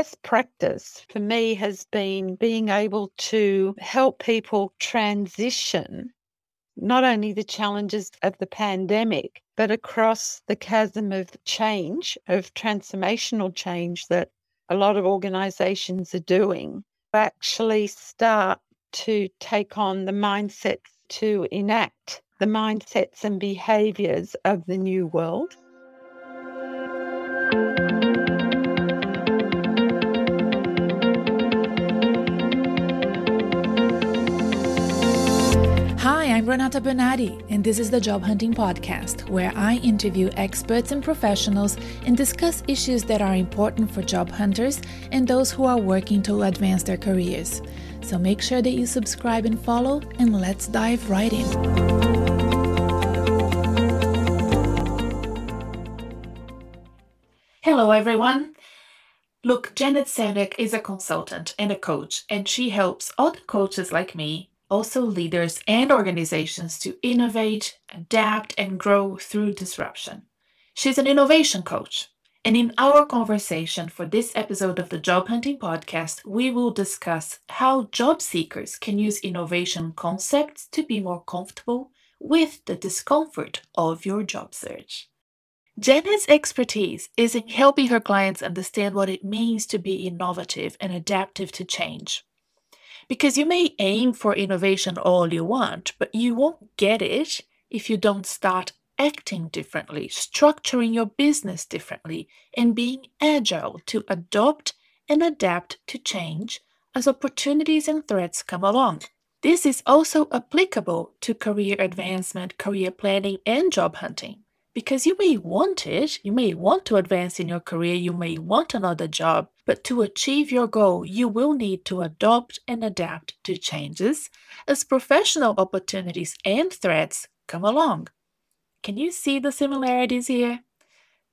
best practice for me has been being able to help people transition not only the challenges of the pandemic, but across the chasm of change, of transformational change that a lot of organizations are doing, actually start to take on the mindsets to enact the mindsets and behaviors of the new world. Renata Bernarde, and this is the Job Hunting Podcast, where I interview experts and professionals and discuss issues that are important for job hunters and those who are working to advance their careers. So make sure that you subscribe and follow, and let's dive right in. Hello, everyone. Look, Janet Sernack is a consultant and a coach, and she helps other coaches like me also leaders and organizations to innovate, adapt, and grow through disruption. She's an innovation coach. And in our conversation for this episode of the Job Hunting Podcast, we will discuss how job seekers can use innovation concepts to be more comfortable with the discomfort of your job search. Janet's expertise is in helping her clients understand what it means to be innovative and adaptive to change. Because you may aim for innovation all you want, but you won't get it if you don't start acting differently, structuring your business differently, and being agile to adopt and adapt to change as opportunities and threats come along. This is also applicable to career advancement, career planning, and job hunting because you may want it, you may want to advance in your career, you may want another job, but to achieve your goal, you will need to adopt and adapt to changes as professional opportunities and threats come along. Can you see the similarities here?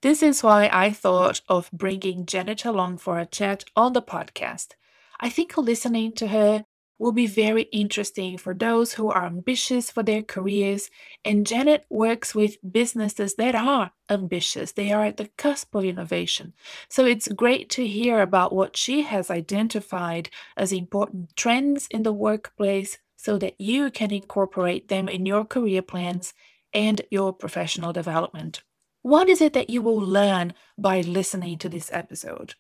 This is why I thought of bringing Janet along for a chat on the podcast. I think listening to her will be very interesting for those who are ambitious for their careers. And Janet works with businesses that are ambitious, they are at the cusp of innovation. So it's great to hear about what she has identified as important trends in the workplace so that you can incorporate them in your career plans and your professional development. What is it that you will learn by listening to this episode?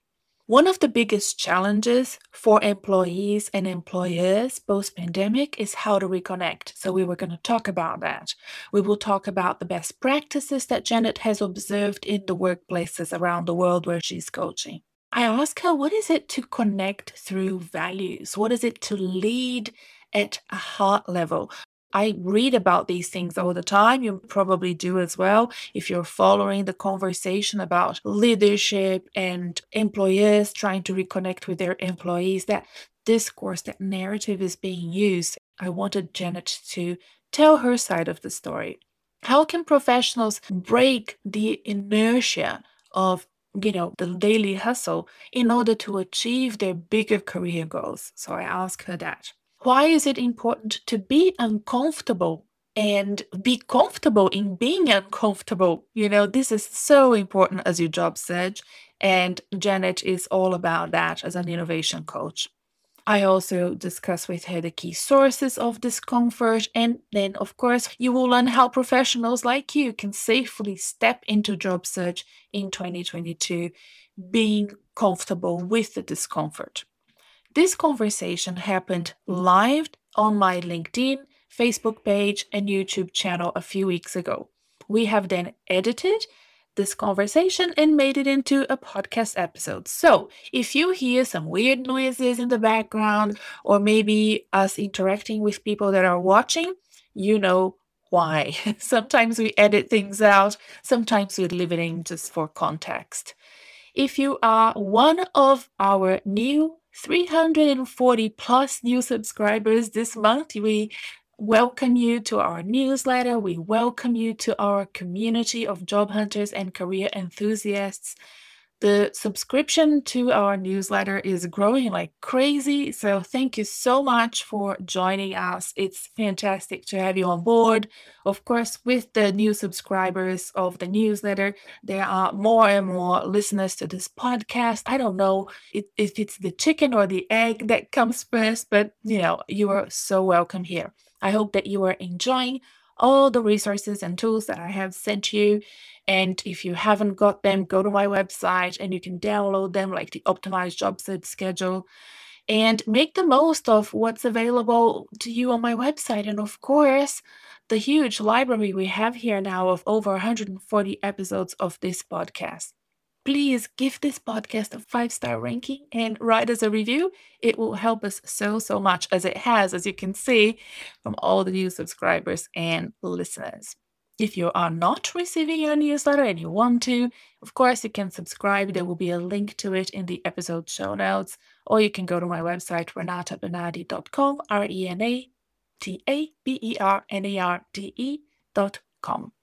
One of the biggest challenges for employees and employers post pandemic is how to reconnect. So, we were going to talk about that. We will talk about the best practices that Janet has observed in the workplaces around the world where she's coaching. I ask her, what is it to connect through values? What is it to lead at a heart level? I read about these things all the time. You probably do as well. If you're following the conversation about leadership and employers trying to reconnect with their employees, that discourse, that narrative is being used. I wanted Janet to tell her side of the story. How can professionals break the inertia of you know the daily hustle in order to achieve their bigger career goals so i asked her that why is it important to be uncomfortable and be comfortable in being uncomfortable? You know, this is so important as your job search. And Janet is all about that as an innovation coach. I also discuss with her the key sources of discomfort. And then, of course, you will learn how professionals like you can safely step into job search in 2022, being comfortable with the discomfort. This conversation happened live on my LinkedIn, Facebook page, and YouTube channel a few weeks ago. We have then edited this conversation and made it into a podcast episode. So, if you hear some weird noises in the background, or maybe us interacting with people that are watching, you know why. sometimes we edit things out, sometimes we leave it in just for context. If you are one of our new 340 plus new subscribers this month. We welcome you to our newsletter. We welcome you to our community of job hunters and career enthusiasts. The subscription to our newsletter is growing like crazy. So, thank you so much for joining us. It's fantastic to have you on board. Of course, with the new subscribers of the newsletter, there are more and more listeners to this podcast. I don't know if it's the chicken or the egg that comes first, but you know, you are so welcome here. I hope that you are enjoying all the resources and tools that I have sent you. And if you haven't got them, go to my website and you can download them, like the optimized job search schedule, and make the most of what's available to you on my website. And of course, the huge library we have here now of over 140 episodes of this podcast please give this podcast a five star ranking and write us a review. It will help us so, so much as it has, as you can see from all the new subscribers and listeners. If you are not receiving your newsletter and you want to, of course, you can subscribe. There will be a link to it in the episode show notes, or you can go to my website, renatabernarde.com, R E N A T A B E R N A R D E.com.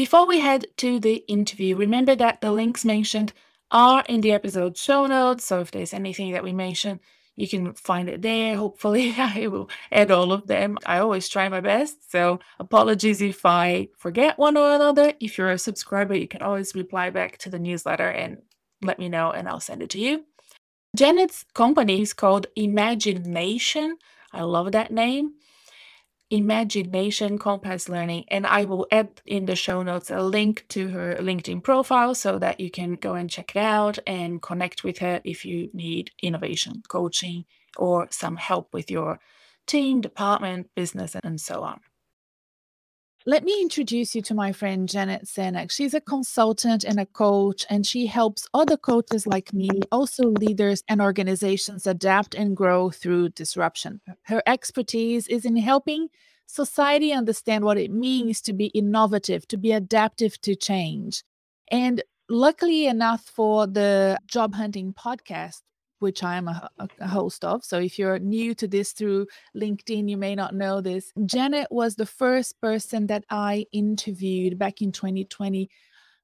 Before we head to the interview, remember that the links mentioned are in the episode show notes. So if there's anything that we mention, you can find it there. Hopefully, I will add all of them. I always try my best. So apologies if I forget one or another. If you're a subscriber, you can always reply back to the newsletter and let me know, and I'll send it to you. Janet's company is called ImagineNation. I love that name. ImagineNation Compass Learning. And I will add in the show notes a link to her LinkedIn profile so that you can go and check it out and connect with her if you need innovation coaching or some help with your team, department, business, and so on. Let me introduce you to my friend Janet Sernack. She's a consultant and a coach, and she helps other coaches like me, also leaders and organizations, adapt and grow through disruption. Her expertise is in helping society understand what it means to be innovative, to be adaptive to change. And luckily enough for the job hunting podcast, which I am a, a, host of. So if you're new to this through LinkedIn, you may not know this. Janet was the first person that I interviewed back in 2020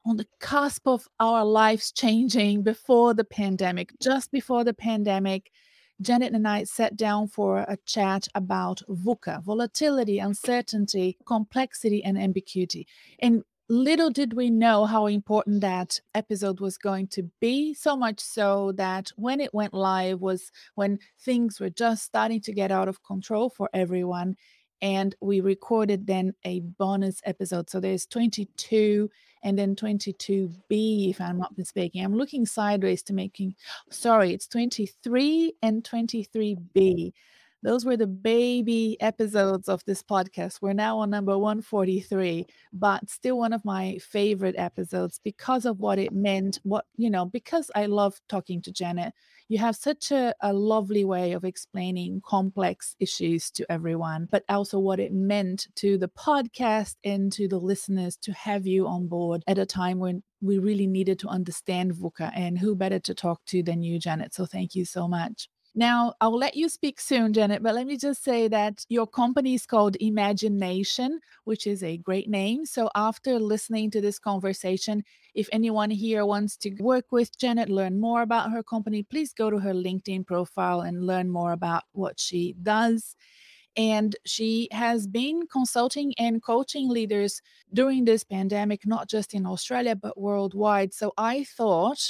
on the cusp of our lives changing before the pandemic, just before the pandemic. Janet and I sat down for a chat about VUCA, volatility, uncertainty, complexity, and ambiguity. And little did we know how important that episode was going to be so much so that when it went live was when things were just starting to get out of control for everyone and we recorded then a bonus episode. So there's 22 and then 22b if i'm not mistaken. I'm looking sideways to making sorry it's 23 and 23b those were the baby episodes of this podcast. We're now on number 143, but still one of my favorite episodes because of what it meant. What, you know, because I love talking to Janet. You have such a, a lovely way of explaining complex issues to everyone, but also what it meant to the podcast and to the listeners to have you on board at a time when we really needed to understand VUCA. And who better to talk to than you, Janet? So thank you so much. Now, I'll let you speak soon, Janet, but let me just say that your company is called ImagineNation, which is a great name. So, after listening to this conversation, if anyone here wants to work with Janet, learn more about her company, please go to her LinkedIn profile and learn more about what she does. And she has been consulting and coaching leaders during this pandemic, not just in Australia, but worldwide. So I thought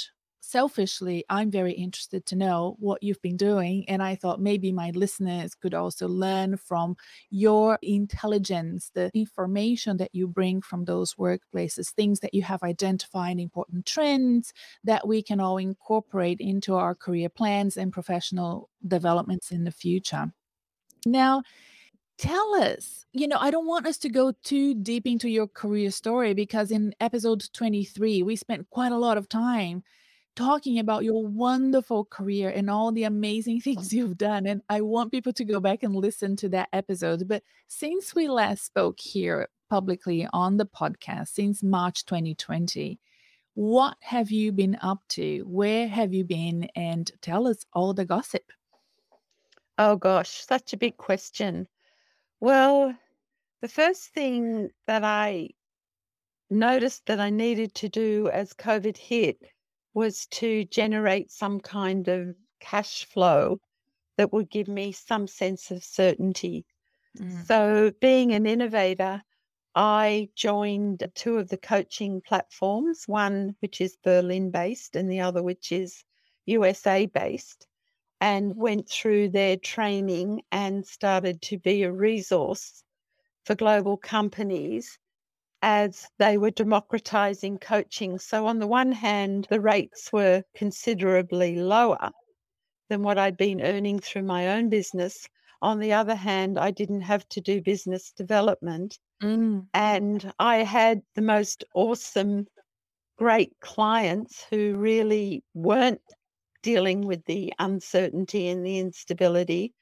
selfishly, I'm very interested to know what you've been doing. And I thought maybe my listeners could also learn from your intelligence, the information that you bring from those workplaces, things that you have identified, important trends that we can all incorporate into our career plans and professional developments in the future. Now, tell us you know i don't want us to go too deep into your career story because in episode 23 we spent quite a lot of time talking about your wonderful career and all the amazing things you've done. And I want people to go back and listen to that episode. But since we last spoke here publicly on the podcast, since March 2020, what have you been up to? Where have you been? And tell us all the gossip. Oh, gosh, such a big question. Well, the first thing that I noticed that I needed to do as COVID hit was to generate some kind of cash flow that would give me some sense of certainty. Mm. So, being an innovator, I joined two of the coaching platforms, one which is Berlin based and the other which is USA based, and went through their training and started to be a resource for global companies as they were democratizing coaching. So, on the one hand, the rates were considerably lower than what I'd been earning through my own business. On the other hand, I didn't have to do business development. Mm. And I had the most awesome, great clients who really weren't dealing with the uncertainty and the instability.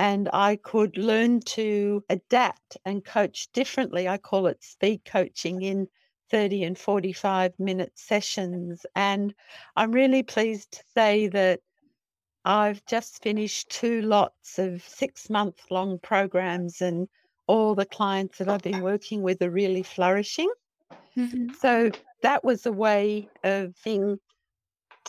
And I could learn to adapt and coach differently. I call it speed coaching in 30 and 45 minute sessions. And I'm really pleased to say that I've just finished two lots of six month long programs, and all the clients that I've been working with are really flourishing. Mm-hmm. So that was a way of being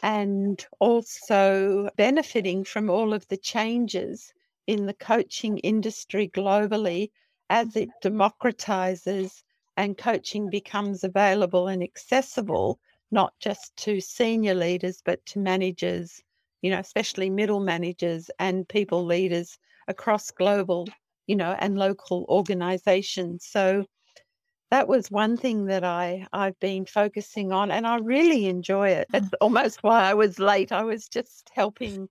and also benefiting from all of the changes in the coaching industry globally as it mm-hmm. democratizes and coaching becomes available and accessible, not just to senior leaders, but to managers you know, especially middle managers and people leaders across global, you know, and local organizations. So that was one thing that I I've been focusing on and I really enjoy it. It's almost why I was late. I was just helping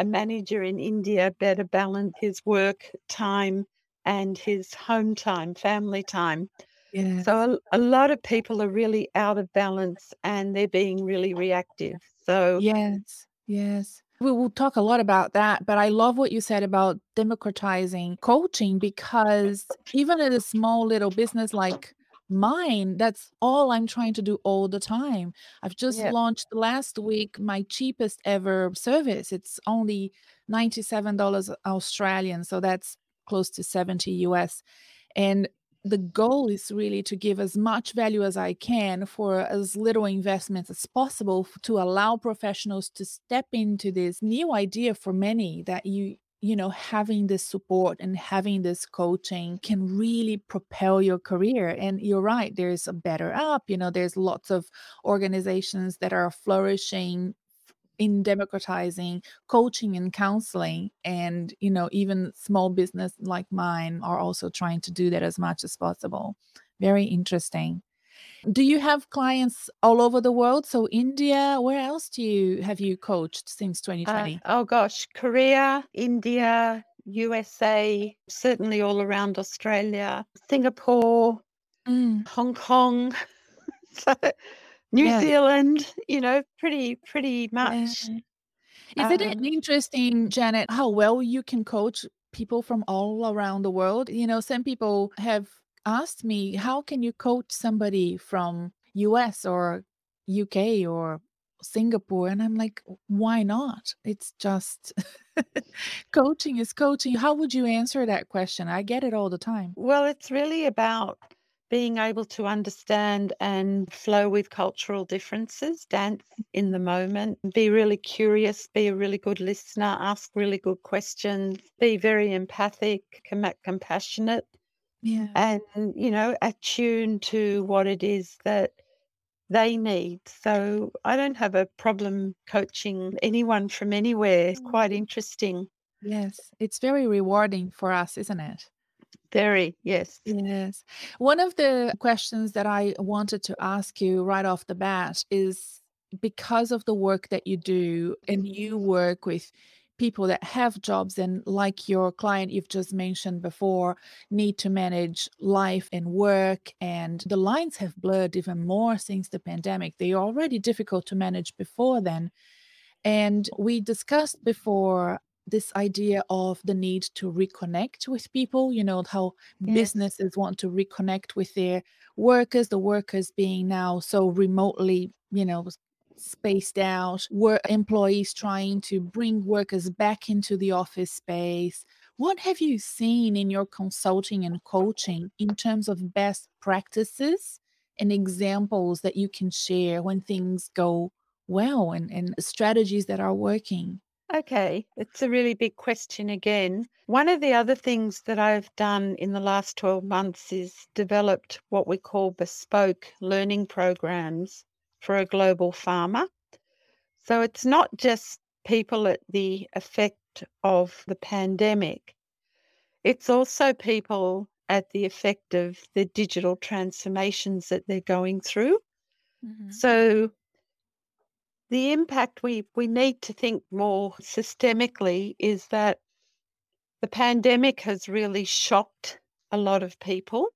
a manager in India better balance his work time and his home time, family time. Yeah. So a, a, lot of people are really out of balance and they're being really reactive. So yes. Yes. We will talk a lot about that, but I love what you said about democratizing coaching because even in a small little business like mine, that's all I'm trying to do all the time. I've just Yeah. launched last week my cheapest ever service. It's only $97 Australian, so that's close to 70 US. And the goal is really to give as much value as I can for as little investment as possible to allow professionals to step into this new idea for many that you you know having this support and having this coaching can really propel your career. And you're right there's a BetterUp you know there's lots of organizations that are flourishing in democratizing coaching and counseling. And you know even small business like mine are also trying to do that as much as possible. Very interesting do you have clients all over the world so india where else do you have you coached since 2020 uh, oh gosh korea india usa certainly all around australia singapore mm. hong kong so New Yeah. Zealand, you know, pretty pretty much. Isn't it um interesting, Janet, how well you can coach people from all around the world? You know, some people have asked me, how can you coach somebody from US or UK or Singapore? And I'm like, why not? It's just coaching is coaching. How would you answer that question? I get it all the time. Well, it's really about being able to understand and flow with cultural differences, dance in the moment, be really curious, be a really good listener, ask really good questions, be very empathic, compassionate, yeah. and, you know, attune to what it is that they need. So I don't have a problem coaching anyone from anywhere. It's quite mm. interesting. Yes, it's very rewarding for us, isn't it? Very, yes. Yes. One of the questions that I wanted to ask you right off the bat is because of the work that you do and you work with people that have jobs and like your client you've just mentioned before need to manage life and work and the lines have blurred even more since the pandemic they are already difficult to manage before then and we discussed before this idea of the need to reconnect with people, you know, how yes. businesses want to reconnect with their workers, the workers being now so remotely, you know, spaced out, were employees trying to bring workers back into the office space. What have you seen in your consulting and coaching in terms of best practices and examples that you can share when things go well and, and strategies that are working? Okay, it's a really big question again. One of the other things that I've done in the last 12 months is developed what we call bespoke learning programs for a global pharma. So it's not just people at the effect of the pandemic, it's also people at the effect of the digital transformations that they're going through. Mhm. So the impact we, we need to think more systemically is that the pandemic has really shocked a lot of people.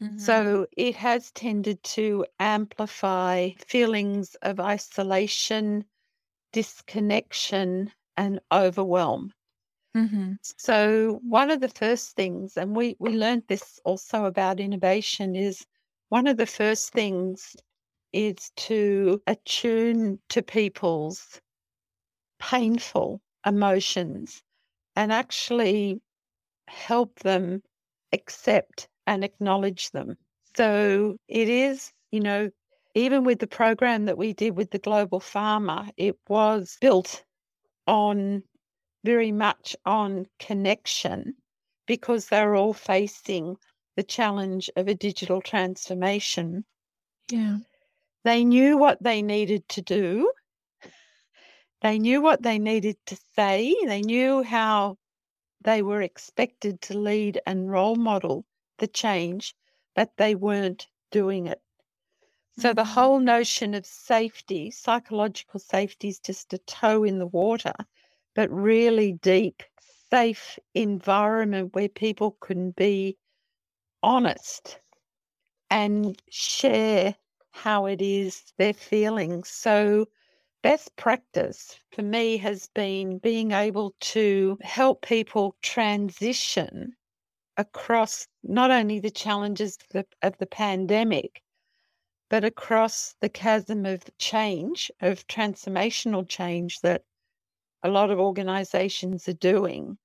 Mhm. So it has tended to amplify feelings of isolation, disconnection, and overwhelm. Mhm. So one of the first things, and we, we learned this also about innovation, is one of the first things is to attune to people's painful emotions and actually help them accept and acknowledge them. So it is, you know, even with the program that we did with the Global Pharma, it was built on very much on connection because they're all facing the challenge of a digital transformation. Yeah. They knew what they needed to do. They knew what they needed to say. They knew how they were expected to lead and role model the change, but they weren't doing it. So the Mhm. whole notion of safety, psychological safety, is just a toe in the water, but really deep, safe environment where people can be honest and share how it is they're feeling. So best practice for me has been being able to help people transition across not only the challenges of the, of the pandemic, but across the chasm of change, of transformational change that a lot of organizations are doing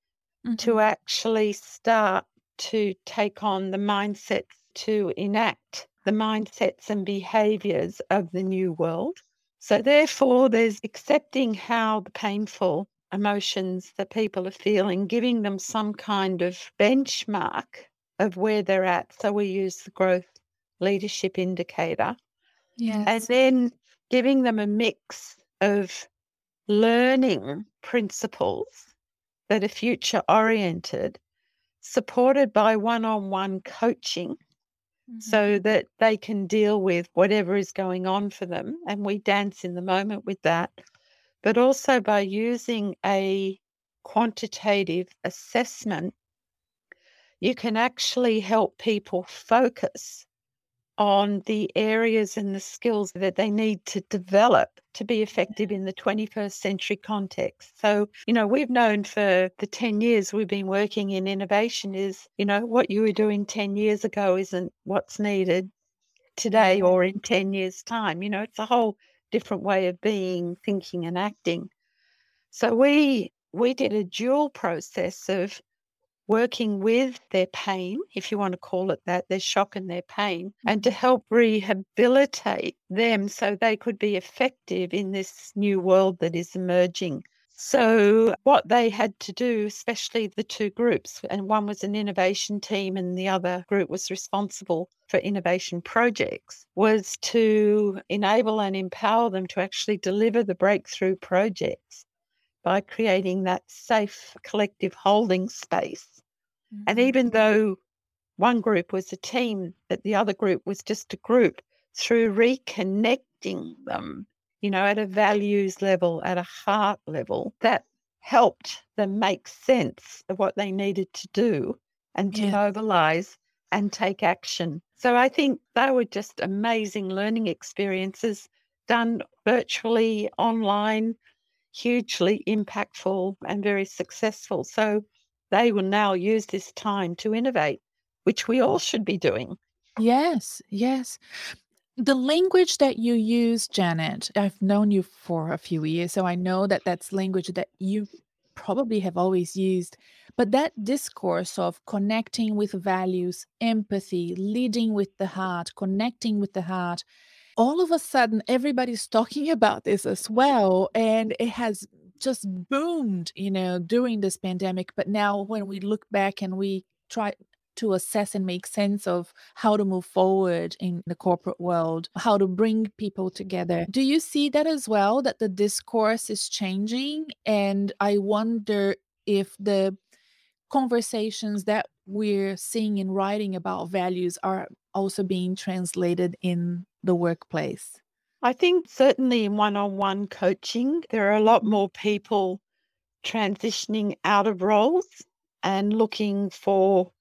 to Mhm. actually start to take on the mindsets to enact the mindsets and behaviors of the new world. So, therefore, there's accepting how the painful emotions that people are feeling, giving them some kind of benchmark of where they're at. So, we use the growth leadership indicator and then giving them a mix of learning principles that are future oriented, supported by one on one coaching Mhm. so that they can deal with whatever is going on for them. And we dance in the moment with that, but also by using a quantitative assessment, you can actually help people focus on the areas and the skills that they need to develop to be effective in the 21st century context. So, you know, we've known for the 10 years we've been working in innovation is, you know, what you were doing 10 years ago isn't what's needed today mm-hmm. or in 10 years' time. You know, it's a whole different way of being, thinking, and acting. So we we did a dual process of working with their pain, if you want to call it that, their shock and their pain, and to Mhm. help rehabilitate them so they could be effective in this new world that is emerging. So, what they had to do, especially the two groups, and one was an innovation team and the other group was responsible for innovation projects, was to enable and empower them to actually deliver the breakthrough projects by creating that safe collective holding space. And Mhm. even though one group was a team, that the other group was just a group, through reconnecting them, you know, at a values level, at a heart level, that helped them make sense of what they needed to do and to mobilize and take action. So I think they were just amazing learning experiences done virtually online, hugely impactful and very successful. So they will now use this time to innovate, which we all should be doing. Yes, yes. The language that you use, Janet, I've known you for a few years, so I know that that's language that you probably have always used. But that discourse of connecting with values, empathy, leading with the heart, connecting with the heart, all of a sudden everybody's talking about this as well and it has just boomed you know during this pandemic but now when we look back and we try to assess and make sense of how to move forward in the corporate world, how to bring people together. Do you see that as well, that the discourse is changing? And I wonder if the conversations that we're seeing in writing about values are also being translated in the workplace. I think certainly in one on one coaching, there are a lot more people transitioning out of roles and looking for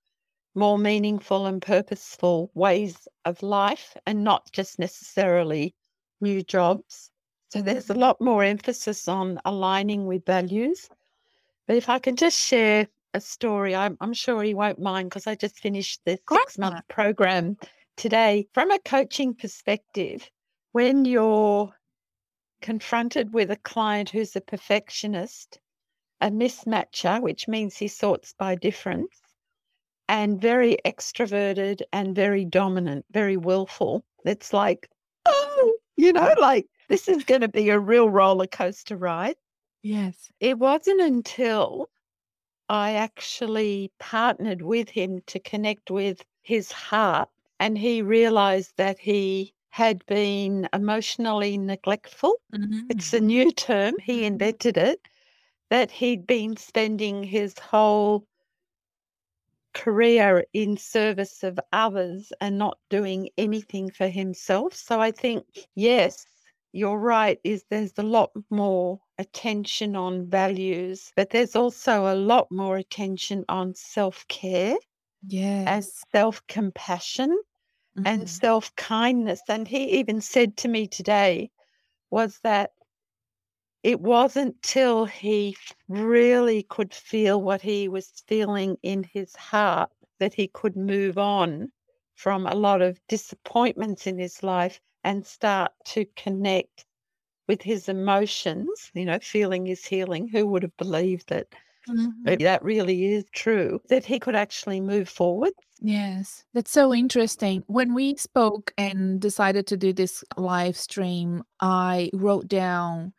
more meaningful and purposeful ways of life and not just necessarily new jobs. So there's a lot more emphasis on aligning with values. But if I can just share a story, I'm, I'm sure he won't mind because I just finished this six month program today. From a coaching perspective, when you're confronted with a client who's a perfectionist, a mismatcher, which means he sorts by difference, and very extroverted and very dominant, very willful. It's like, oh, you know, like this is going to be a real roller coaster ride. Yes. It wasn't until I actually partnered with him to connect with his heart and he realized that he had been emotionally neglectful. Mm-hmm. It's a new term, he mm-hmm. invented it, that he'd been spending his whole career in service of others and not doing anything for himself. So I think, yes, you're right, is there's a lot more attention on values, but there's also a lot more attention on self-care. Yes. And self-compassion mm-hmm. and self-kindness. And he even said to me today was that it wasn't till he really could feel what he was feeling in his heart that he could move on from a lot of disappointments in his life and start to connect with his emotions. You know, feeling is healing. Who would have believed that? Mm-hmm. That really is true, that he could actually move forward. Yes, that's so interesting. When we spoke and decided to do this live stream, I wrote down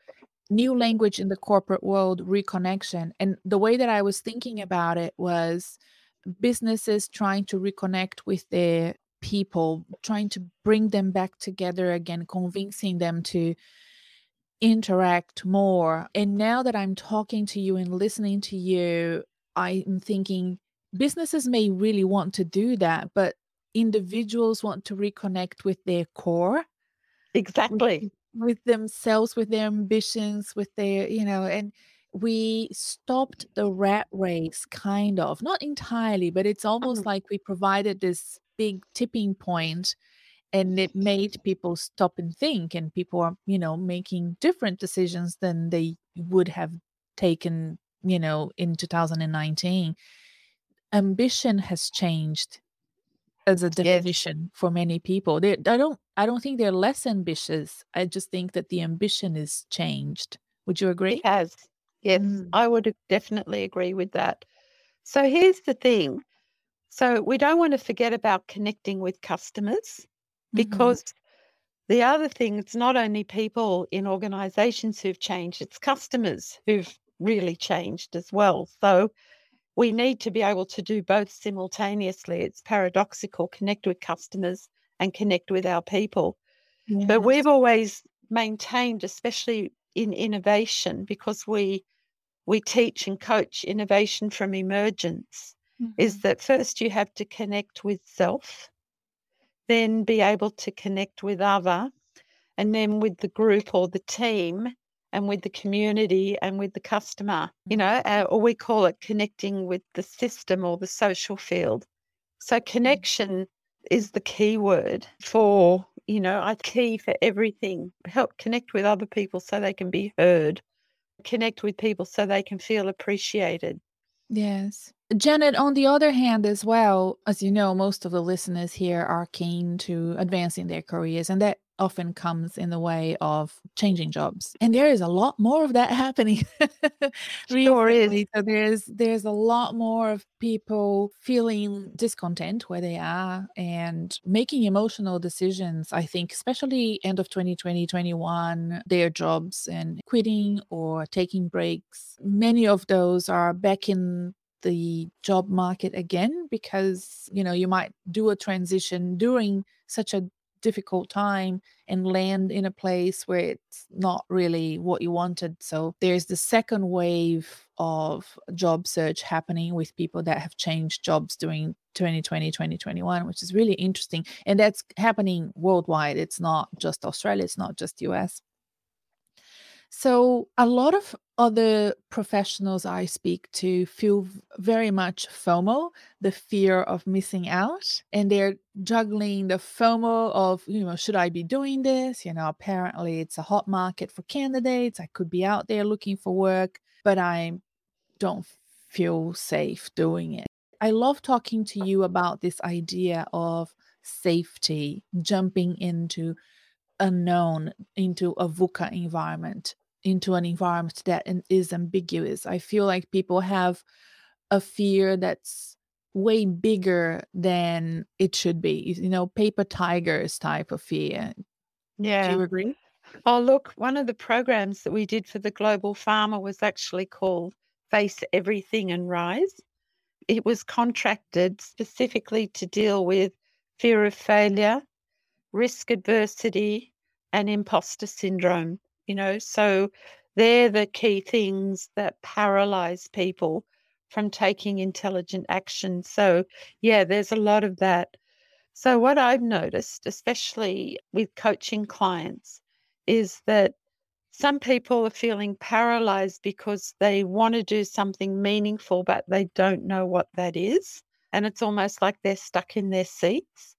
new language in the corporate world reconnection and the way that i was thinking about it was businesses trying to reconnect with their people trying to bring them back together again convincing them to interact more. And now that i'm talking to you and listening to you i'm thinking businesses may really want to do that but individuals want to reconnect with their core. Exactly. with themselves, with their ambitions, with their, you know, and we stopped the rat race kind of, not entirely, but it's almost uh-huh. like we provided this big tipping point and it made people stop and think and people are, you know, making different decisions than they would have taken, you know, in 2019. Ambition has changed as a Yes. definition for many people. They I don't I don't think they're less ambitious. I just think that the ambition is changed. Would you agree? It has. Yes, Mm. I would definitely agree with that. So here's the thing. So we don't want to forget about connecting with customers Mhm. because the other thing, it's not only people in organizations who've changed, it's customers who've really changed as well. So we need to be able to do both simultaneously. It's paradoxical, connect with customers and connect with our people. But we've always maintained, especially in innovation, because we we teach and coach innovation from emergence, mm-hmm. is that first you have to connect with self, then be able to connect with other, and then with the group or the team, and with the community and with the customer, you know, uh, or we call it connecting with the system or the social field. So mm. connection is the key word for, you know, a key for everything. Help connect with other people so they can be heard, connect with people so they can feel appreciated. Yes. Janet, on the other hand, as well, as you know, most of the listeners here are keen to advancing their careers, and that often comes in the way of changing jobs. And there is a lot more of that happening Sure is. So there's there's a lot more of people feeling discontent where they are and making emotional decisions. I think especially end of 2020, 21, their jobs and quitting or taking breaks. Many of those are back in the job market again because you know you might do a transition during such a difficult time and land in a place where it's not really what you wanted. So there's the second wave of job search happening with people that have changed jobs during 2020, 2021, which is really interesting. And that's happening worldwide. It's not just Australia, it's not just US. So, a lot of other professionals I speak to feel very much FOMO, the fear of missing out, and they're juggling the FOMO of, you know, should I be doing this? You know, apparently it's a hot market for candidates. I could be out there looking for work, but I don't feel safe doing it. I love talking to you about this idea of safety, jumping into unknown into a VUCA environment, into an environment that is ambiguous. I feel like people have a fear that's way bigger than it should be. You know, paper tigers type of fear. Yeah. Do you agree? Oh, look, one of the programs that we did for the Global Pharma was actually called Face Everything and Rise. It was contracted specifically to deal with fear of failure, risk adversity, and imposter syndrome. You know, so they're the key things that paralyze people from taking intelligent action. So, yeah, there's a lot of that. So, what I've noticed, especially with coaching clients, is that some people are feeling paralyzed because they want to do something meaningful, but they don't know what that is. And it's almost like they're stuck in their seats.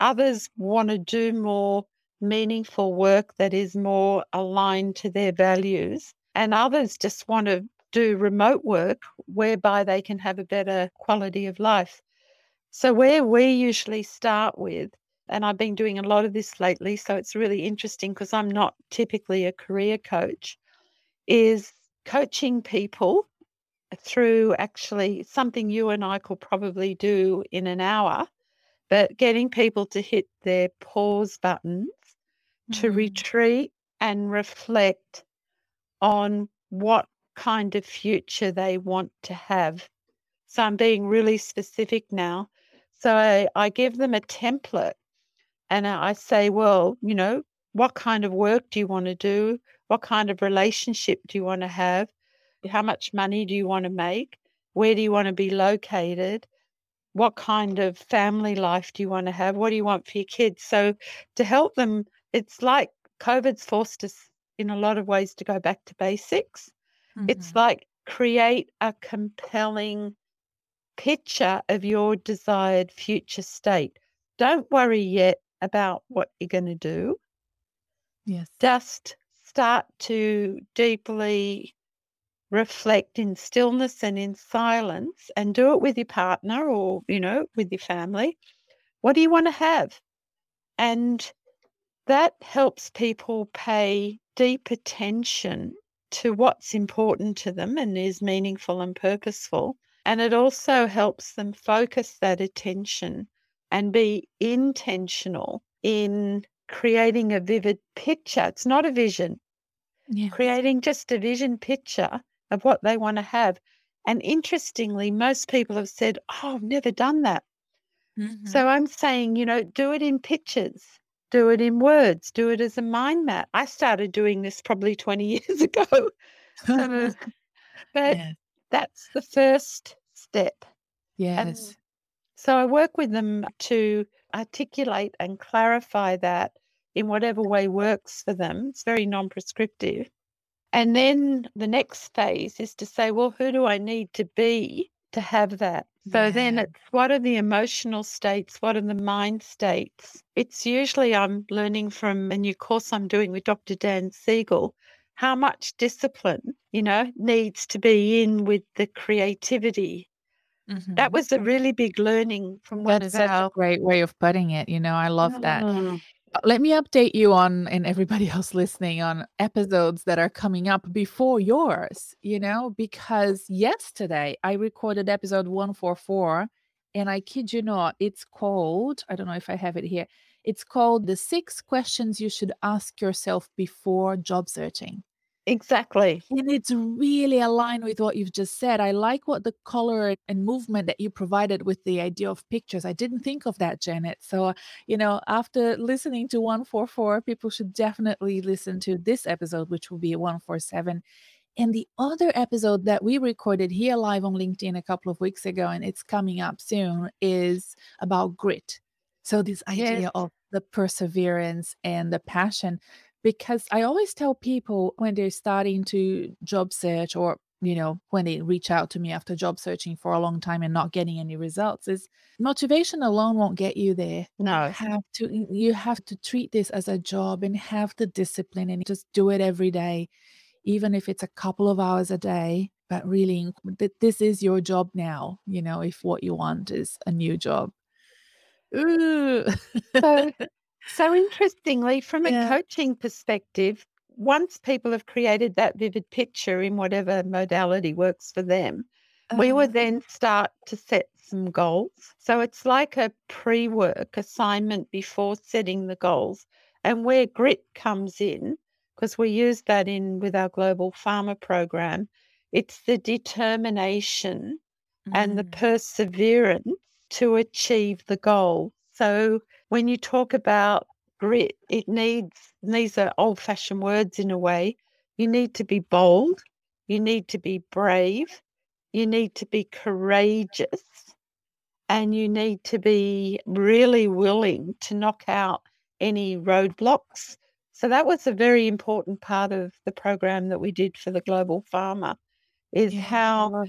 Others want to do more meaningful work that is more aligned to their values. And others just want to do remote work whereby they can have a better quality of life. So, where we usually start with, and I've been doing a lot of this lately, so it's really interesting because I'm not typically a career coach, is coaching people through actually something you and I could probably do in an hour, but getting people to hit their pause buttons to Mhm. retreat and reflect on what kind of future they want to have. So I'm being really specific now. So I, I give them a template and I say, well, you know, what kind of work do you want to do? What kind of relationship do you want to have? How much money do you want to make? Where do you want to be located? What kind of family life do you want to have? What do you want for your kids? So to help them, it's like COVID's forced us in a lot of ways to go back to basics. It's Mhm. like create a compelling picture of your desired future state. Don't worry yet about what you're going to do. Yes. Just start to deeply reflect in stillness and in silence and do it with your partner or, you know, with your family. What do you want to have? And that helps people pay deep attention to what's important to them and is meaningful and purposeful. And it also helps them focus that attention and be intentional in creating a vivid picture. It's not a vision, Yes. creating just a vision picture of what they want to have. And interestingly, most people have said, Oh, I've never done that. Mhm. So I'm saying, you know, do it in pictures, do it in words, do it as a mind map. I started doing this probably 20 years ago. But Yes. that's the first step. And Yes. so I work with them to articulate and clarify that in whatever way works for them. It's very non prescriptive. And then the next phase is to say, well, who do I need to be to have that? So then it's what are the emotional states? What are the mind states? It's usually I'm learning from a new course I'm doing with Dr. Dan Siegel how much discipline, you know, needs to be in with the creativity. That Mhm. was a really big learning from That's of such a great way of putting it, you know, I love that. Mm. Let me update you on and everybody else listening on episodes that are coming up before yours, you know, because yesterday I recorded episode 144 and I kid you not, it's called, I don't know if I have it here. It's called The Six Questions You Should Ask Yourself Before Job Searching. Exactly. And it's really aligned with what you've just said. I like what the color and movement that you provided with the idea of pictures. I didn't think of that, Janet. So, you know, after listening to 144, people should definitely listen to this episode, which will be 147. And the other episode that we recorded here live on LinkedIn a couple of weeks ago, and it's coming up soon, is about grit. So, this idea Yes. of the perseverance and the passion because I always tell people when they're starting to job search or you know when they reach out to me after job searching for a long time and not getting any results is motivation alone won't get you there you No. have to you have to treat this as a job and have the discipline and just do it every day even if it's a couple of hours a day but really that this is your job now you know if what you want is a new job Ooh. So, so interestingly, from a Yeah. coaching perspective, once people have created that vivid picture in whatever modality works for them, we Uh-huh. would then start to set some goals. So it's like a pre work assignment before setting the goals. And where grit comes in, because we use that in with our global pharma program, it's the determination and the Mm. perseverance to achieve the goal. So when you talk about grit, it needs, these are old fashioned words in a way, you need to be bold, you need to be brave, you need to be courageous, and you need to be really willing to knock out any roadblocks. So that was a very important part of the program that we did for the global pharma is Yeah, how.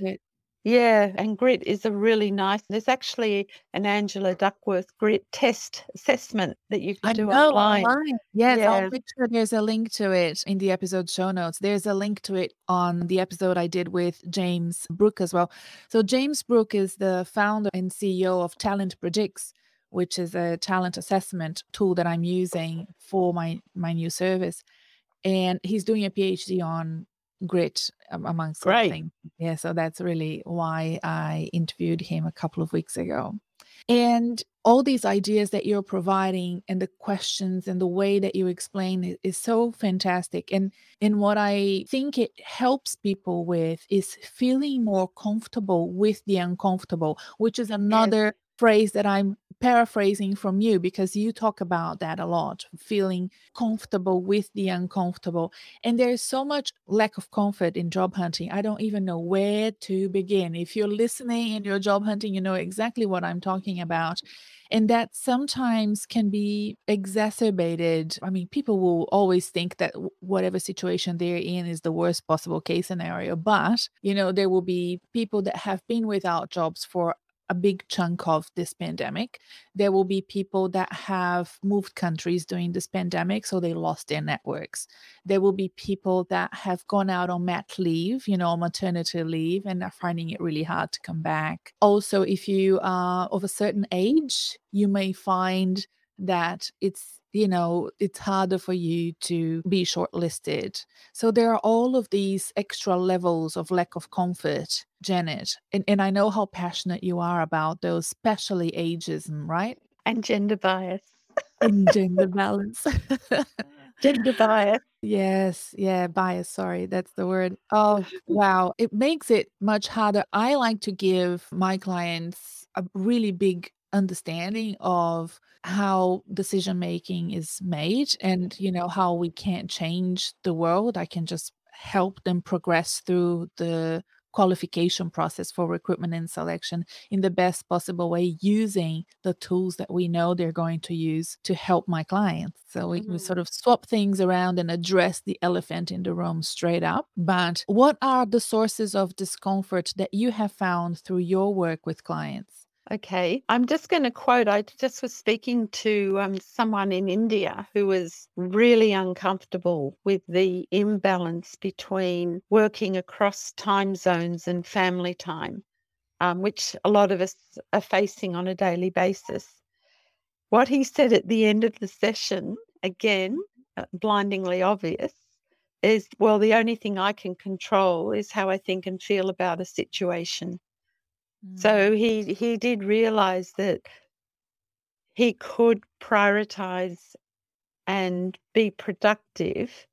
Yeah, and grit is a really nice. There's actually an Angela Duckworth grit test assessment that you I can do know online. online. Yes, I'll Yeah. make sure there's a link to it in the episode show notes. There's a link to it on the episode I did with James Brook as well. So James Brook is the founder and CEO of Talent Predicts, which is a talent assessment tool that I'm using for my my new service. And he's doing a PhD on grit amongst Great. things. Yeah, so that's really why I interviewed him a couple of weeks ago. And all these ideas that you're providing and the questions and the way that you explain it is so fantastic. And and what I think it helps people with is feeling more comfortable with the uncomfortable, which is Yes. another phrase that I'm paraphrasing from you because you talk about that a lot, feeling comfortable with the uncomfortable. And there's so much lack of comfort in job hunting. I don't even know where to begin. If you're listening and you're job hunting, you know exactly what I'm talking about. And that sometimes can be exacerbated. I mean, people will always think that whatever situation they're in is the worst possible case scenario. But, you know, there will be people that have been without jobs for a big chunk of this pandemic. There will be people that have moved countries during this pandemic, so they lost their networks. There will be people that have gone out on mat leave, you know, maternity leave, and are finding it really hard to come back. Also, if you are of a certain age, you may find that it's you know it's harder for you to be shortlisted so there are all of these extra levels of lack of comfort janet and, and i know how passionate you are about those especially ageism right And gender bias. and gender balance Gender bias. Yes, yeah, bias, sorry, that's the word. Oh, wow. It makes it much harder. I like to give my clients a really big understanding of how decision making is made and, you know, how we can't change the world. I can just help them progress through the qualification process for recruitment and selection in the best possible way using the tools that we know they're going to use to help my clients. So we, we Mm. sort of swap things around and address the elephant in the room straight up. But what are the sources of discomfort that you have found through your work with clients? Okay. I'm just going to quote. I just was speaking to um, someone in India who was really uncomfortable with the imbalance between working across time zones and family time, um, which a lot of us are facing on a daily basis. What he said at the end of the session again, uh, blindingly obvious, is well, the only thing I can control is how I think and feel about a situation. Mm. So he he did realize that he could prioritize and be productive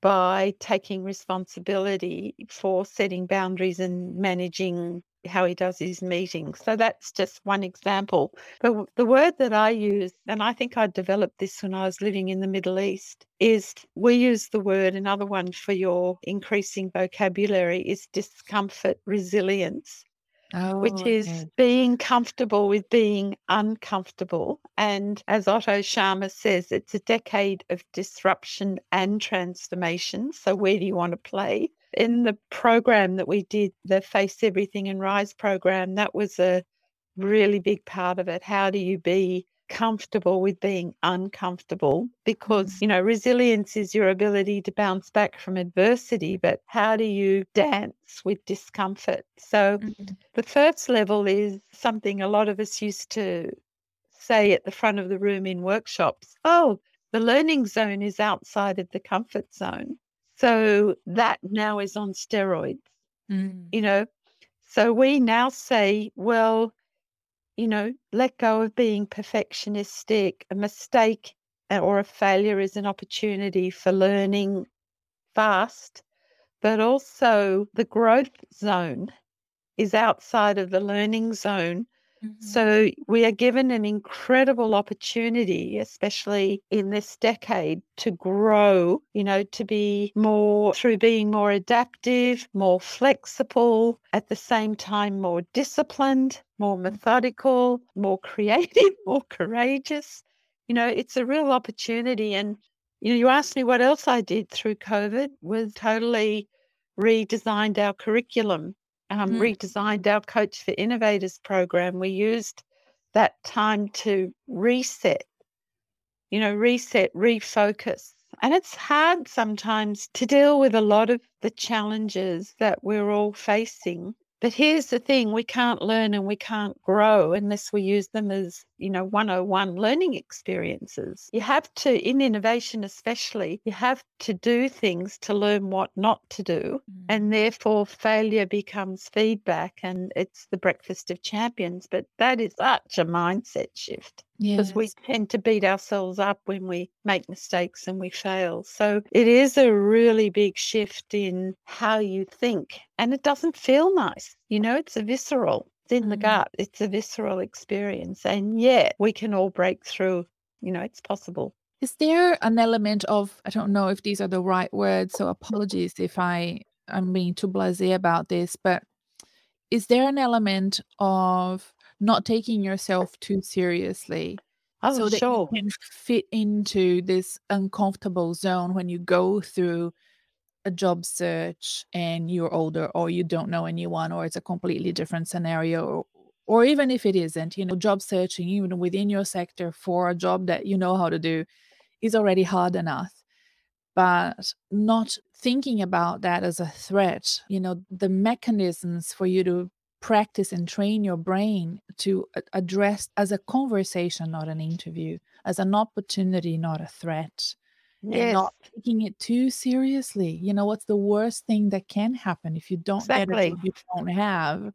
by taking responsibility for setting boundaries and managing how he does his meetings. So that's just one example. But the word that I use, and I think I developed this when I was living in the Middle East, is we use the word, another one for your increasing vocabulary is discomfort resilience which Oh, is okay. being comfortable with being uncomfortable. And as Otto Scharmer says, it's a decade of disruption and transformation. So, where do you want to play? In the program that we did, the Face Everything and Rise program, that was a really big part of it. How do you be comfortable with being uncomfortable because Mhm. you know resilience is your ability to bounce back from adversity but how do you dance with discomfort so Mhm. the first level is something a lot of us used to say at the front of the room in workshops oh the learning zone is outside of the comfort zone so that now is on steroids Mm. you know so we now say well you know, let go of being perfectionistic. A mistake uh, or a failure is an opportunity for learning fast, but also the growth zone is outside of the learning zone. Mhm. So we are given an incredible opportunity, especially in this decade, to grow, you know, to be more through being more adaptive, more flexible, at the same time, more disciplined, more methodical, more creative, more courageous. You know, it's a real opportunity. And, you know, you asked me what else I did through COVID was totally redesigned our curriculum um, Mm. redesigned our Coach for Innovators program. We used that time to reset, you know, reset, refocus. And it's hard sometimes to deal with a lot of the challenges that we're all facing. But here's the thing we can't learn and we can't grow unless we use them as, you know, 101 learning experiences. You have to, in innovation especially, you have to do things to learn what not to do. Mm. And therefore, failure becomes feedback and it's the breakfast of champions. But that is such a mindset shift because we tend to beat ourselves up when we make mistakes and we fail. So it is a really big shift in how you think. And it doesn't feel nice. You know, it's a visceral, it's in the Mm. gut, it's a visceral experience. And yet we can all break through. You know, it's possible. Is there an element of I don't know if these are the right words, so apologies if I am being too blasé about this, but is there an element of not taking yourself too seriously Oh, so that you sure. can fit into this uncomfortable zone when you go through a job search and you're older or you don't know anyone or it's a completely different scenario or, or even if it isn't, you know, job searching even within your sector for a job that you know how to do is already hard enough but not thinking about that as a threat you know the mechanisms for you to practice and train your brain to address as a conversation not an interview as an opportunity not a threat and Yes, not taking it too seriously. You know what's the worst thing that can happen if you don't get exactly. job you don't have?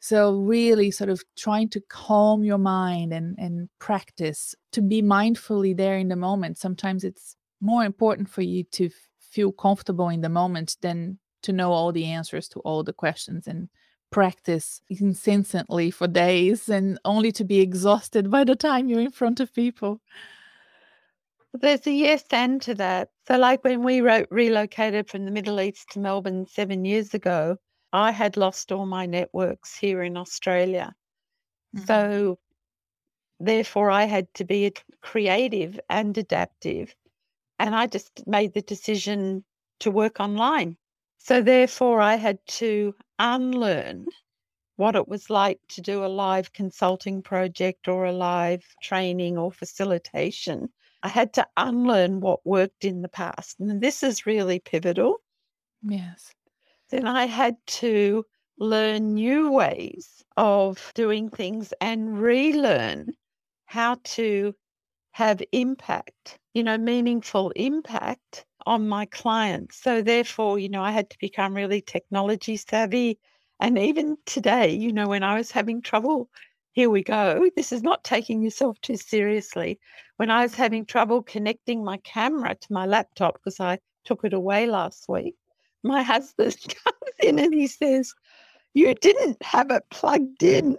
So really sort of trying to calm your mind and and practice to be mindfully there in the moment. Sometimes it's more important for you to feel comfortable in the moment than to know all the answers to all the questions and practice incessantly for days and only to be exhausted by the time you're in front of people There's a yes and to that. So, like when we ro- relocated from the Middle East to Melbourne seven years ago, I had lost all my networks here in Australia. Mhm. So, therefore, I had to be creative and adaptive. And I just made the decision to work online. So, therefore, I had to unlearn what it was like to do a live consulting project or a live training or facilitation. I had to unlearn what worked in the past. And this is really pivotal. yes Then I had to learn new ways of doing things and relearn how to have impact you know, meaningful impact on my clients. So therefore, you know, I had to become really technology savvy. And even today, you know, when I was having trouble, here we go. This is not taking yourself too seriously. When I was having trouble connecting my camera to my laptop because I took it away last week, my husband comes in and he says, You didn't have it plugged in.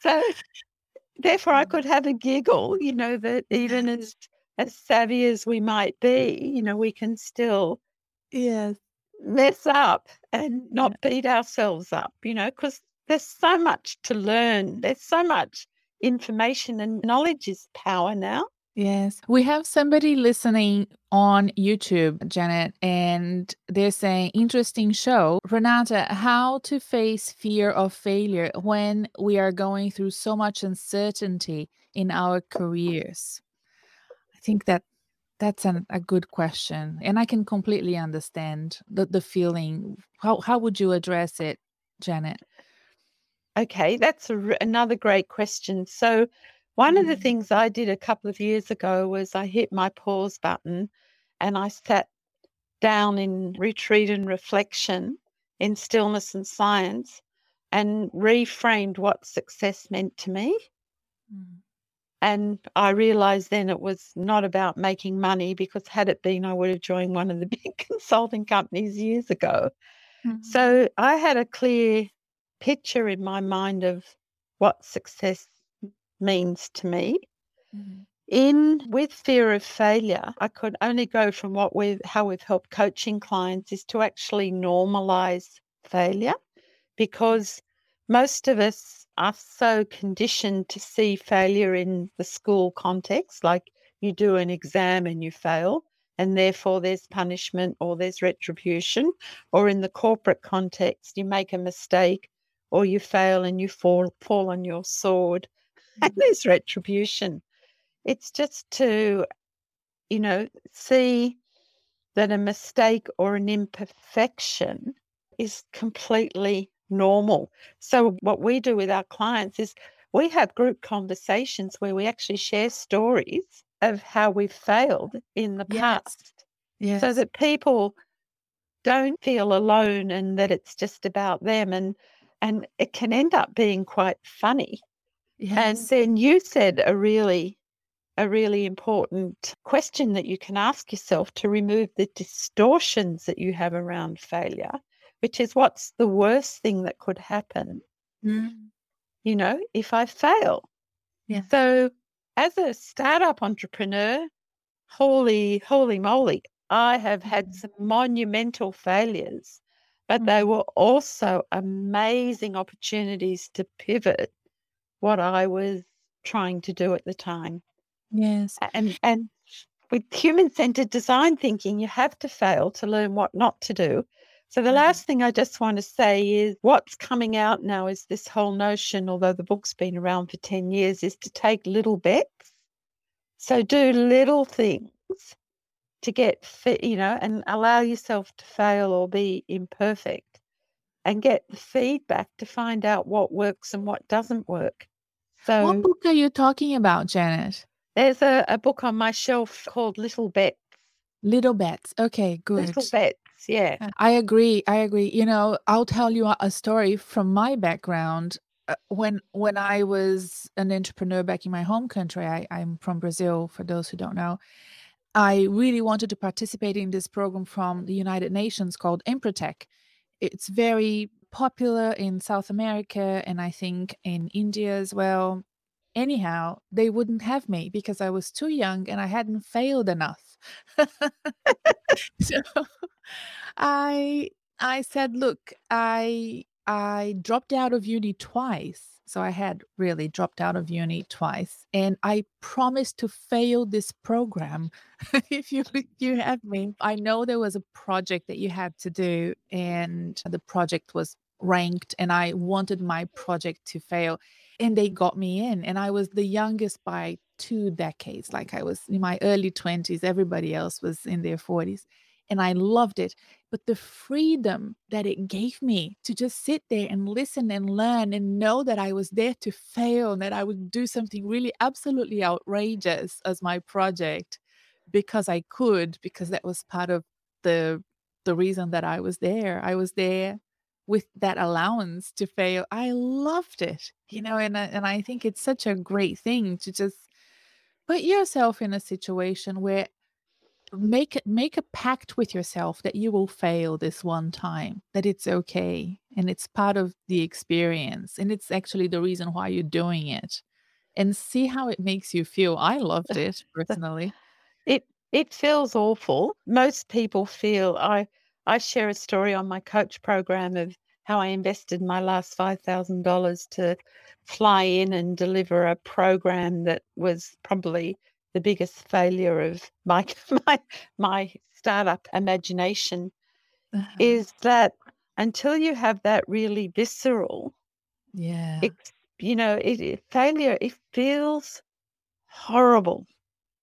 so therefore I mm. could have a giggle, you know, that even as as savvy as we might be, you know, we can still Yes. mess up and not beat ourselves up, you know, because there's so much to learn. There's so much information and knowledge is power now. Yes. We have somebody listening on YouTube, Janet, and they're saying, interesting show. Renata, how to face fear of failure when we are going through so much uncertainty in our careers? I think that that's an, a good question. And I can completely understand the, the feeling. How, how would you address it, Janet? Okay, that's a r another great question. So, one of the Mm. things I did a couple of years ago was I hit my pause button and I sat down in retreat and reflection, in stillness and science, and reframed what success meant to me. Mm. And I realized then it was not about making money because had it been, I would have joined one of the big consulting companies years ago. Mhm. So I had a clear picture in my mind of what success means to me. Mhm. In with fear of failure, I could only go from what we've how we've helped coaching clients is to actually normalize failure because most of us are so conditioned to see failure in the school context, like you do an exam and you fail, and therefore there's punishment or there's retribution, or in the corporate context, you make a mistake or you fail and you fall fall on your sword and there's retribution. It's just to, you know, see that a mistake or an imperfection is completely normal. So, what we do with our clients is we have group conversations where we actually share stories of how we've failed in the Yes. past so that people don't feel alone and that it's just about them and and it can end up being quite funny. And then you said a really a really important question that you can ask yourself to remove the distortions that you have around failure, which is what's the worst thing that could happen, Mm. you know, if I fail? Yeah. So as a startup entrepreneur, holy, holy moly, I have had Mhm. some monumental failures, but they Mhm. were also amazing opportunities to pivot what I was trying to do at the time. Yes. And and with human-centered design thinking, you have to fail to learn what not to do. So the Mhm. last thing I just want to say is what's coming out now is this whole notion, although the book's been around for 10 years, is to take little bets. So do little things to get fit, you know, and allow yourself to fail or be imperfect and get the feedback to find out what works and what doesn't work. So, what book are you talking about, Janet? there's a, a book on my shelf called Little Bets. Little Bets. Okay, good. Little. Bets, yeah. Uh, I agree. I agree. You know, I'll tell you a, story from my background. Uh, when when I was an entrepreneur back in my home country, I, I'm from Brazil. For those who don't know, I really wanted to participate in this program from the United Nations called Empretec. It's very popular in South America and I think in India as well. Anyhow, they wouldn't have me because I was too young and I hadn't failed enough. so I I said, look, I I dropped out of uni twice. So I had really dropped out of uni twice. And I promised to fail this program if you you have me. I know there was a project that you had to do, and the project was ranked, and I wanted my project to fail. And they got me in. And I was the youngest by two decades. Like I was in my early 20s, everybody else was in their 40s. And I loved it but the freedom that it gave me to just sit there and listen and learn and know that I was there to fail and that I would do something really absolutely outrageous as my project because I could, because that was part of the the reason that I was there. I was there with that allowance to fail. I loved it, you know, and I, and I think it's such a great thing to just put yourself in a situation where make it make a pact with yourself that you will fail this one time that it's okay and it's part of the experience and it's actually the reason why you're doing it and see how it makes you feel i loved it personally it it feels awful most people feel i i share a story on my coach program of how i invested my last $5000 to fly in and deliver a program that was probably the biggest failure of my my my startup ImagineNation uh-huh. is that until you have that really visceral yeah it, you know it, it, failure it feels horrible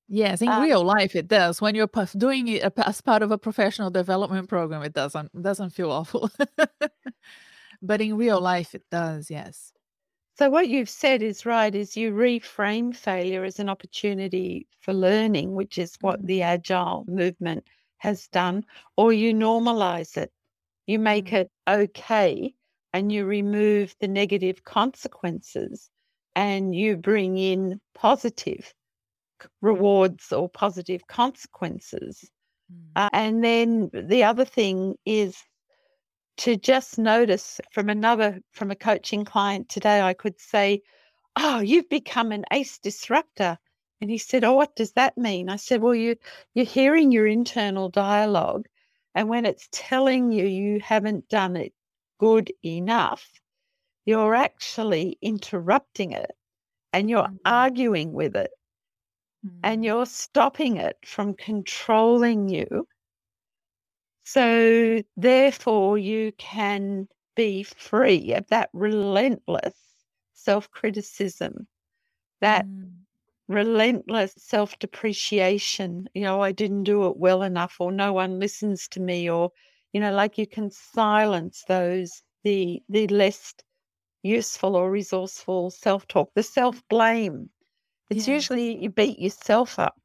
yes in um, real life it does when you're doing it as part of a professional development program it doesn't doesn't feel awful but in real life it does yes so what you've said is right, is you reframe failure as an opportunity for learning, which is what mm. the agile movement has done, or you normalize it. You make mm. it okay and you remove the negative consequences and you bring in positive rewards or positive consequences. Mm. Uh, and then the other thing is to just notice from another from a coaching client today i could say oh you've become an ace disruptor and he said oh what does that mean i said well you you're hearing your internal dialogue and when it's telling you you haven't done it good enough you're actually interrupting it and you're mm-hmm. arguing with it and you're stopping it from controlling you so, therefore, you can be free of that relentless self criticism, that mm. relentless self depreciation. You know, I didn't do it well enough, or no one listens to me, or, you know, like you can silence those, the, the less useful or resourceful self talk, the self blame. It's yeah. usually you beat yourself up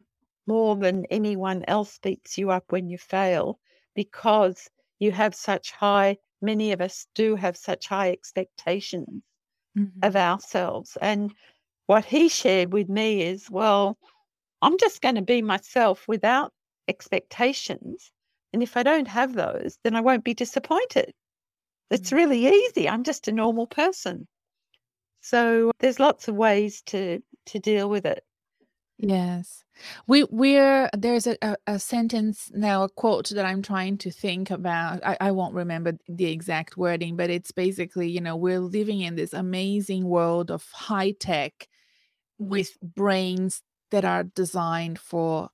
more than anyone else beats you up when you fail because you have such high, many of us do have such high expectations mm-hmm. of ourselves. And what he shared with me is, well, I'm just going to be myself without expectations. And if I don't have those, then I won't be disappointed. It's mm-hmm. really easy. I'm just a normal person. So there's lots of ways to to deal with it. Yes. We we're there's a, a, a sentence now, a quote that I'm trying to think about. I, I won't remember the exact wording, but it's basically, you know, we're living in this amazing world of high tech with brains that are designed for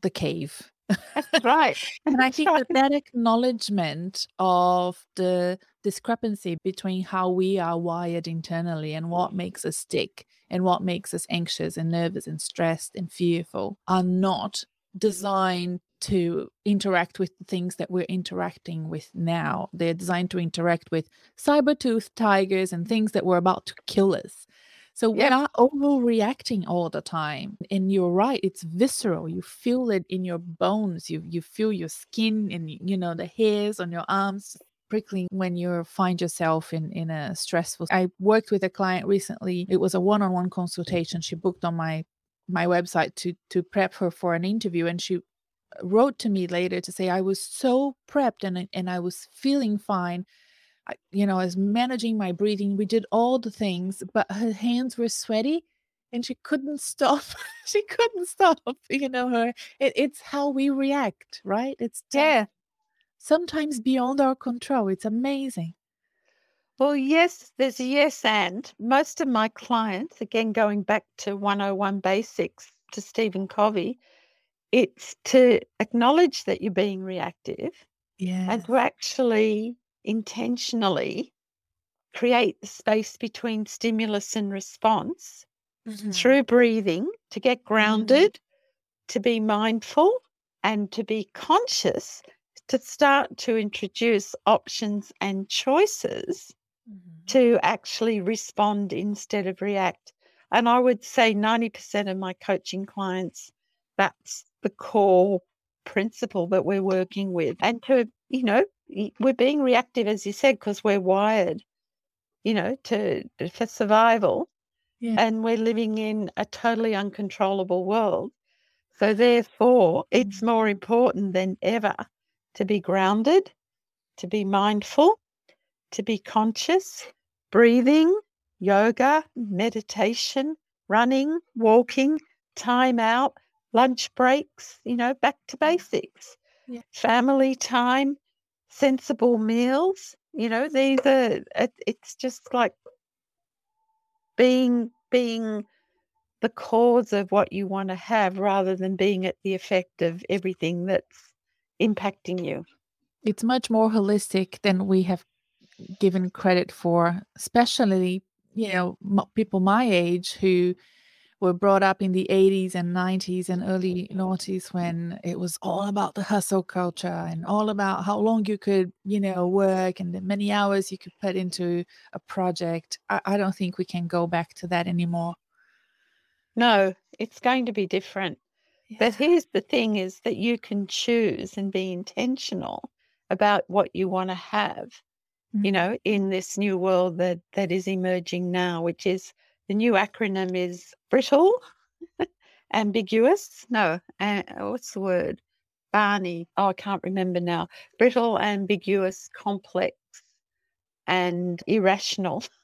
the cave. That's right. and I think that that acknowledgement of the discrepancy between how we are wired internally and what makes us tick and what makes us anxious and nervous and stressed and fearful are not designed to interact with the things that we're interacting with now. They're designed to interact with saber tooth tigers and things that were about to kill us. So we're not overreacting all the time. And you're right, it's visceral. You feel it in your bones. You you feel your skin and you know the hairs on your arms prickling when you find yourself in in a stressful. I worked with a client recently. It was a one-on-one mm. consultation. She booked on my my website to to prep her for an interview and she wrote to me later to say I was so prepped and and I was feeling fine I, you know, I was managing my breathing. We did all the things, but her hands were sweaty and she couldn't stop. she couldn't stop. You know, her it, it's how we react, right? It's yeah. Sometimes beyond our control. It's amazing. Well, yes, there's a yes and. Most of my clients, again going back to 101 basics to Stephen Covey, it's to acknowledge that you're being reactive yeah. and to actually intentionally create the space between stimulus and response mm-hmm. through breathing to get mm-hmm. grounded, mm-hmm. to be mindful, and to be conscious to start to introduce options and choices Mhm. to actually respond instead of react. And I would say 90% of my coaching clients, that's the core principle that we're working with. And to, you know, we're being reactive, as you said, because we're wired, you know, to for survival. Yeah. And we're living in a totally uncontrollable world. So therefore, it's more important than ever to be grounded, to be mindful, to be conscious, breathing, yoga, meditation, running, walking, time out, lunch breaks, you know, back to basics. Yeah. Family time, sensible meals, you know, these are it, it's just like being being the cause of what you want to have rather than being at the effect of everything that's impacting you. It's much more holistic than we have given credit for, especially, you know, m- people my age who were brought up in the 80s and 90s and early noughties when it was all about the hustle culture and all about how long you could, you know, work and the many hours you could put into a project. I, I don't think we can go back to that anymore. No, it's going to be different. Yeah. But here's the thing is that you can choose and be intentional about what you want to have, you Mhm. know, in this new world that that is emerging now, which is the new acronym is brittle, ambiguous. No, uh, what's the word? Barney. Oh, I can't remember now. Brittle, ambiguous, complex, and irrational.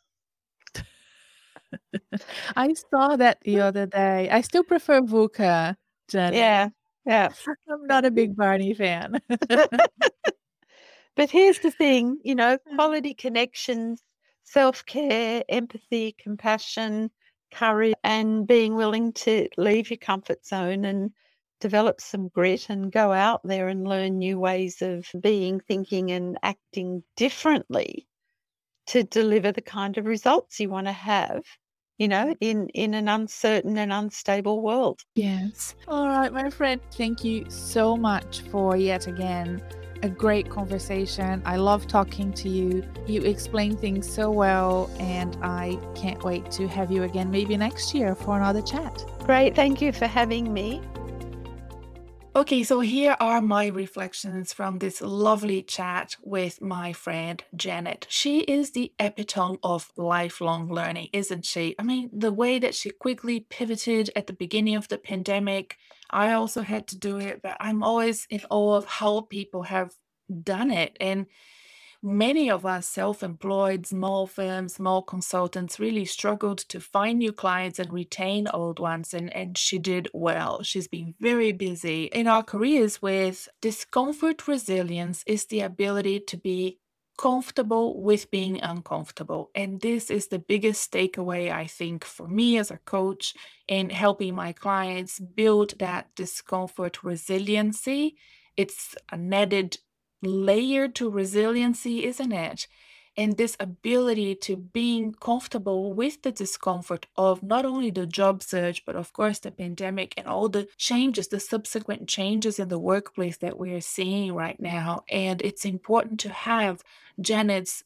I saw that the other day. I still prefer VUCA, Janet. Yeah, yeah. I'm not a big Barney fan. But here's the thing, you know, quality connections, self care, empathy, compassion, courage, and being willing to leave your comfort zone and develop some grit and go out there and learn new ways of being, thinking, and acting differently to deliver the kind of results you want to have, you know, in, in an uncertain and unstable world. Yes. All right, my friend. Thank you so much for yet again a great conversation. I love talking to you. You explain things so well, and I can't wait to have you again maybe next year for another chat. Great. Thank you for having me. Okay, so here are my reflections from this lovely chat with my friend Janet. She is the epitome of lifelong learning, isn't she? I mean, the way that she quickly pivoted at the beginning of the pandemic, I also had to do it, but I'm always in awe of how people have done it. And Many of us self employed, small firms, small consultants really struggled to find new clients and retain old ones, and, and she did well. She's been very busy. In our careers, with discomfort resilience, is the ability to be comfortable with being uncomfortable. And this is the biggest takeaway, I think, for me as a coach in helping my clients build that discomfort resiliency. It's an added layer to resiliency, isn't it? And this ability to being comfortable with the discomfort of not only the job search, but of course the pandemic and all the changes, the subsequent changes in the workplace that we are seeing right now. And it's important to have Janet's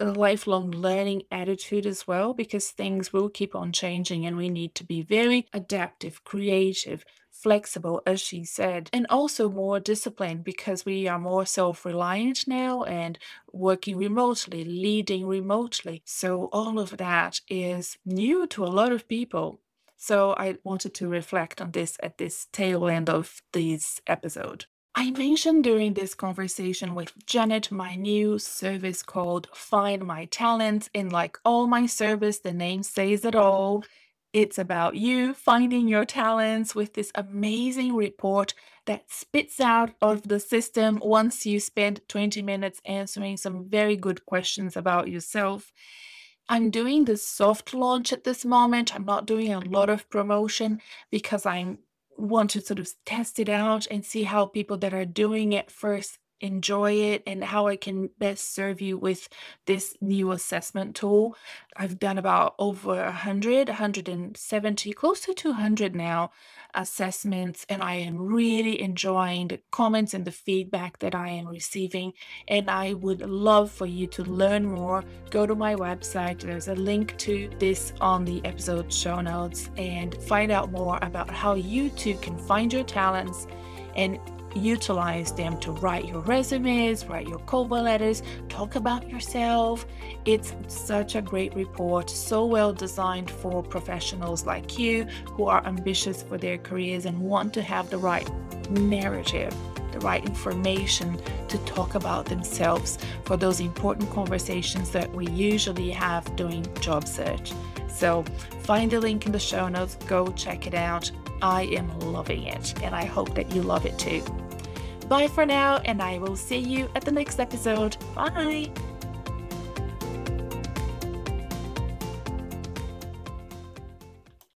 lifelong learning attitude as well because things will keep on changing and we need to be very adaptive, creative, flexible, as she said, and also more disciplined because we are more self reliant now and working remotely, leading remotely. So, all of that is new to a lot of people. So, I wanted to reflect on this at this tail end of this episode. I mentioned during this conversation with Janet my new service called Find My Talents, And like all my service, the name says it all. It's about you finding your talents with this amazing report that spits out of the system once you spend 20 minutes answering some very good questions about yourself. I'm doing the soft launch at this moment. I'm not doing a lot of promotion because I'm want to sort of test it out and see how people that are doing it first enjoy it and how I can best serve you with this new assessment tool. I've done about over 100, 170, close to 200 now assessments, and I am really enjoying the comments and the feedback that I am receiving. And I would love for you to learn more. Go to my website, there's a link to this on the episode show notes, and find out more about how you too can find your talents and utilize them to write your resumes, write your cover letters, talk about yourself. It's such a great report, so well designed for professionals like you who are ambitious for their careers and want to have the right narrative, the right information to talk about themselves for those important conversations that we usually have doing job search. So find the link in the show notes, go check it out. I am loving it, and I hope that you love it too. Bye for now, and I will see you at the next episode. Bye.